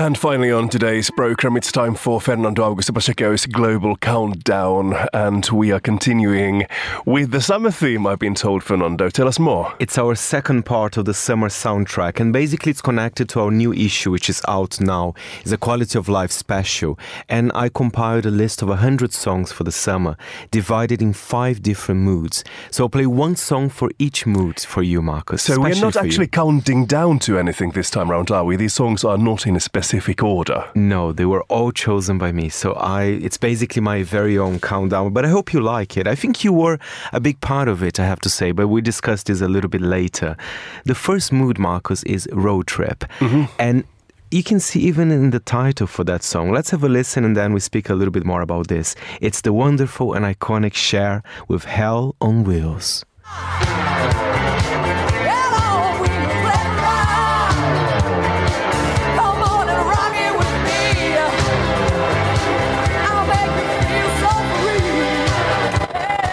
And finally, on today's program, it's time for Fernando Augusto Pacheco's Global Countdown. And we are continuing with the summer theme, I've been told, Fernando. Tell us more. It's our second part of the summer soundtrack, and basically it's connected to our new issue, which is out now. It's a quality of life special. And I compiled a list of 100 songs for the summer, divided in five different moods. So I'll play one song for each mood for you, Marcus. So we're not for you. actually counting down to anything this time round, are we? These songs are not in a specific order. No, they were all chosen by me. So I it's basically my very own countdown, but I hope you like it. I think you were a big part of it, I have to say, but we discussed this a little bit later. The first mood, Marcus, is road trip. Mm-hmm. And you can see even in the title for that song. Let's have a listen and then we speak a little bit more about this. It's the wonderful and iconic Cher with Hell on Wheels.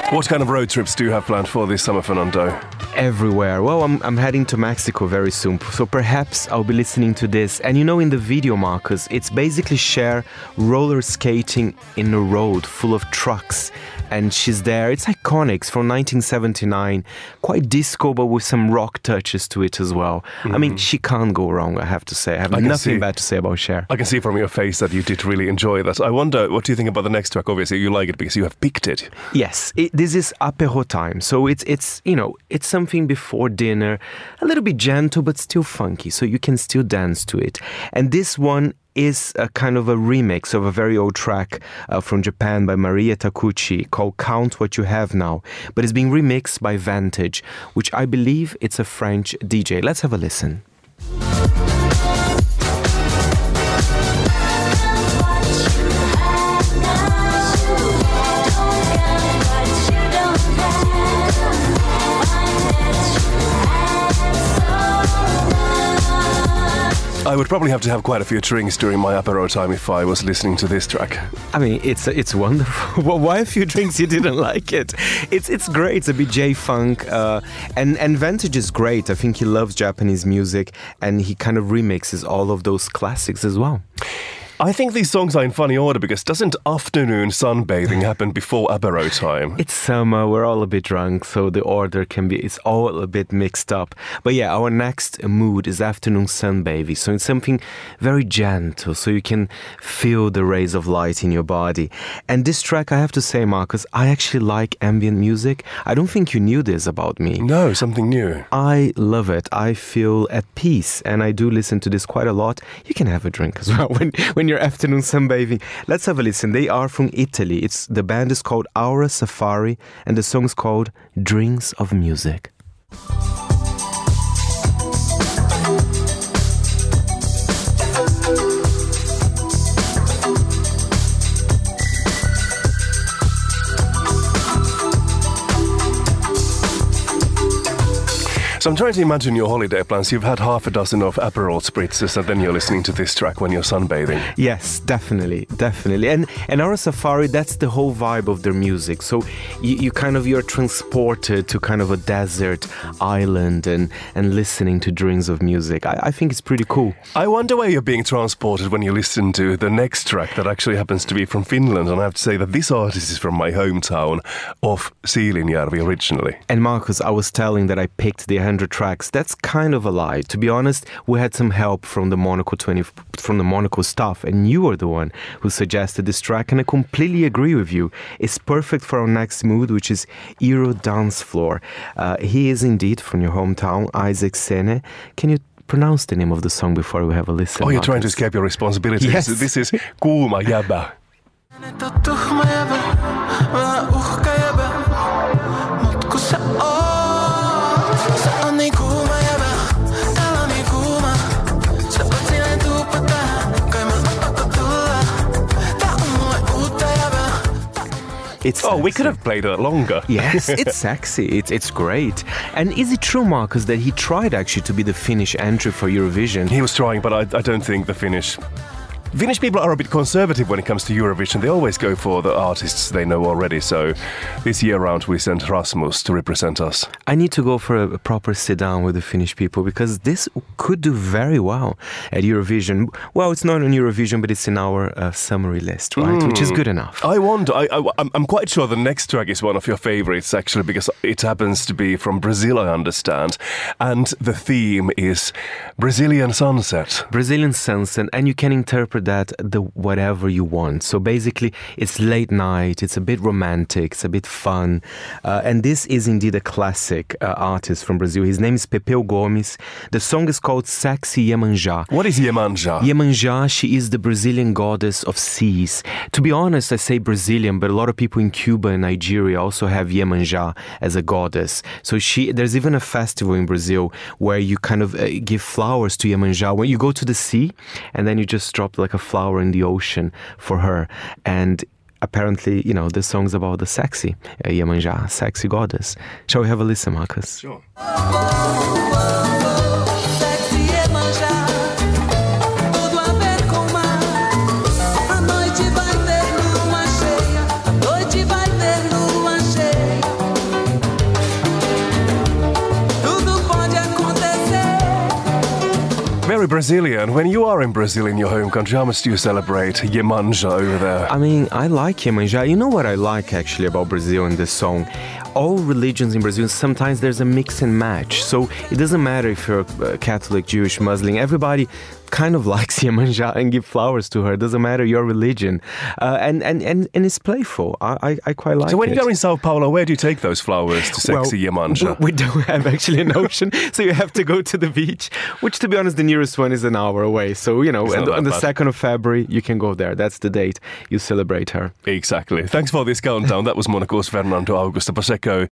What kind of road trips do you have planned for this summer, Fernando? everywhere. Well, I'm, I'm heading to Mexico very soon, so perhaps I'll be listening to this. And you know, in the video, Marcus, it's basically Cher roller skating in a road full of trucks. And she's there. It's iconic. It's from 1979. Quite disco, but with some rock touches to it as well. I mean, mm-hmm. she can't go wrong, I have to say. I have I nothing see. bad to say about Cher. I can see from your face that you did really enjoy that. I wonder, what do you think about the next track? Obviously, you like it because you have picked it. Yes, it, this is apéro time. So it's it's you know it's something before dinner, a little bit gentle but still funky, so you can still dance to it. And this one is a kind of a remix of a very old track uh, from Japan by Maria Takeuchi called "Count What You Have Now," but it's being remixed by Vantage, which I believe it's a French DJ. Let's have a listen. I would probably have to have quite a few drinks during my apero time if I was listening to this track. I mean, it's it's wonderful. well, why a few drinks you didn't like it? It's it's great. It's a bit J funk, uh, and and Vantage is great. I think he loves Japanese music, and he kind of remixes all of those classics as well. I think these songs are in funny order because doesn't afternoon sunbathing happen before apero time? It's summer. We're all a bit drunk, so the order can be it's all a bit mixed up. But yeah, our next mood is afternoon sunbathing. So it's something very gentle, so you can feel the rays of light in your body. And this track, I have to say, Marcus, I actually like ambient music. I don't think you knew this about me. No, something new. I love it. I feel at peace, and I do listen to this quite a lot. You can have a drink as well when when you're afternoon sunbathing. Let's have a listen. They are from Italy. It's the band is called Aura Safari, and the song is called Drinks of Music. So I'm trying to imagine your holiday plans. You've had half a dozen of Aperol spritzes and then you're listening to this track when you're sunbathing. Yes, definitely, definitely. And and Aura Safari, that's the whole vibe of their music. So you, you kind of you're transported to kind of a desert island and and listening to dreams of music. I, I think it's pretty cool. I wonder where you're being transported when you listen to the next track that actually happens to be from Finland. And I have to say that this artist is from my hometown of Siilinjärvi originally. And Marcus, I was telling that I picked the 100 tracks. That's kind of a lie. To be honest, we had some help from the Monocle 20 from the Monocle staff, and you were the one who suggested this track, and I completely agree with you. It's perfect for our next mood, which is Euro Dance Floor. Uh, he is indeed from your hometown, Isaac Sene. Can you pronounce the name of the song before we have a listen? Oh, you're trying to escape your responsibilities. Yes. This is Kuuma Jäbä. It's Oh, we could have played it longer. Yes, it's sexy. It's it's great. And is it true, Marcus, that he tried actually to be the Finnish entry for Eurovision? He was trying, but I, I don't think the Finnish Finnish people are a bit conservative when it comes to Eurovision. They always go for the artists they know already. So this year round, we sent Rasmus to represent us. I need to go for a, proper sit down with the Finnish people because this could do very well at Eurovision. Well, it's not on Eurovision, but it's in our uh, summary list, right? Which is good enough. I wonder. I, I, I'm- I'm quite sure the next track is one of your favorites, actually, because it happens to be from Brazil, I understand. And the theme is Brazilian sunset. Brazilian sunset, and you can interpret that the whatever you want. So basically, it's late night, it's a bit romantic, it's a bit fun, uh, and this is indeed a classic uh, artist from Brazil. His name is Pepeu Gomes. The song is called "Sexy Iemanjá." What is Yemanja? Iemanjá, she is the Brazilian goddess of seas. To be honest, I say Brazilian, but a lot of people in Cuba and Nigeria also have Iemanjá as a goddess. So she, there's even a festival in Brazil where you kind of uh, give flowers to Iemanjá. When you go to the sea, and then you just drop like a flower in the ocean for her, and apparently, you know, the song's about the sexy uh, Iemanjá, sexy goddess. Shall we have a listen, Marcus? Sure. Very Brazilian. When you are in Brazil in your home country, how much do you celebrate Yemanja over there? I mean, I like Yemanja. You know what I like actually about Brazil in this song? All religions in Brazil, sometimes there's a mix and match. So it doesn't matter if you're Catholic, Jewish, Muslim, everybody kind of likes Iemanjá and give flowers to her. It doesn't matter your religion. Uh, and, and, and, and it's playful. I, I, I quite like it. so when it. you're in Sao Paulo, where do you take those flowers to sexy Yemanja? We, don't have actually an ocean, so you have to go to the beach, which to be honest, the nearest one is an hour away. So, you know, not on, the bad. 2nd of February, you can go there. That's the date you celebrate her. Exactly. Thanks for this countdown. That was Monocle's Fernando Augusto Pacheco.